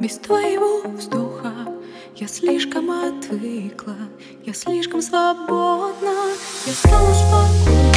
Без твоего вздоха я слишком отвыкла Я слишком свободна. Я стала спокойна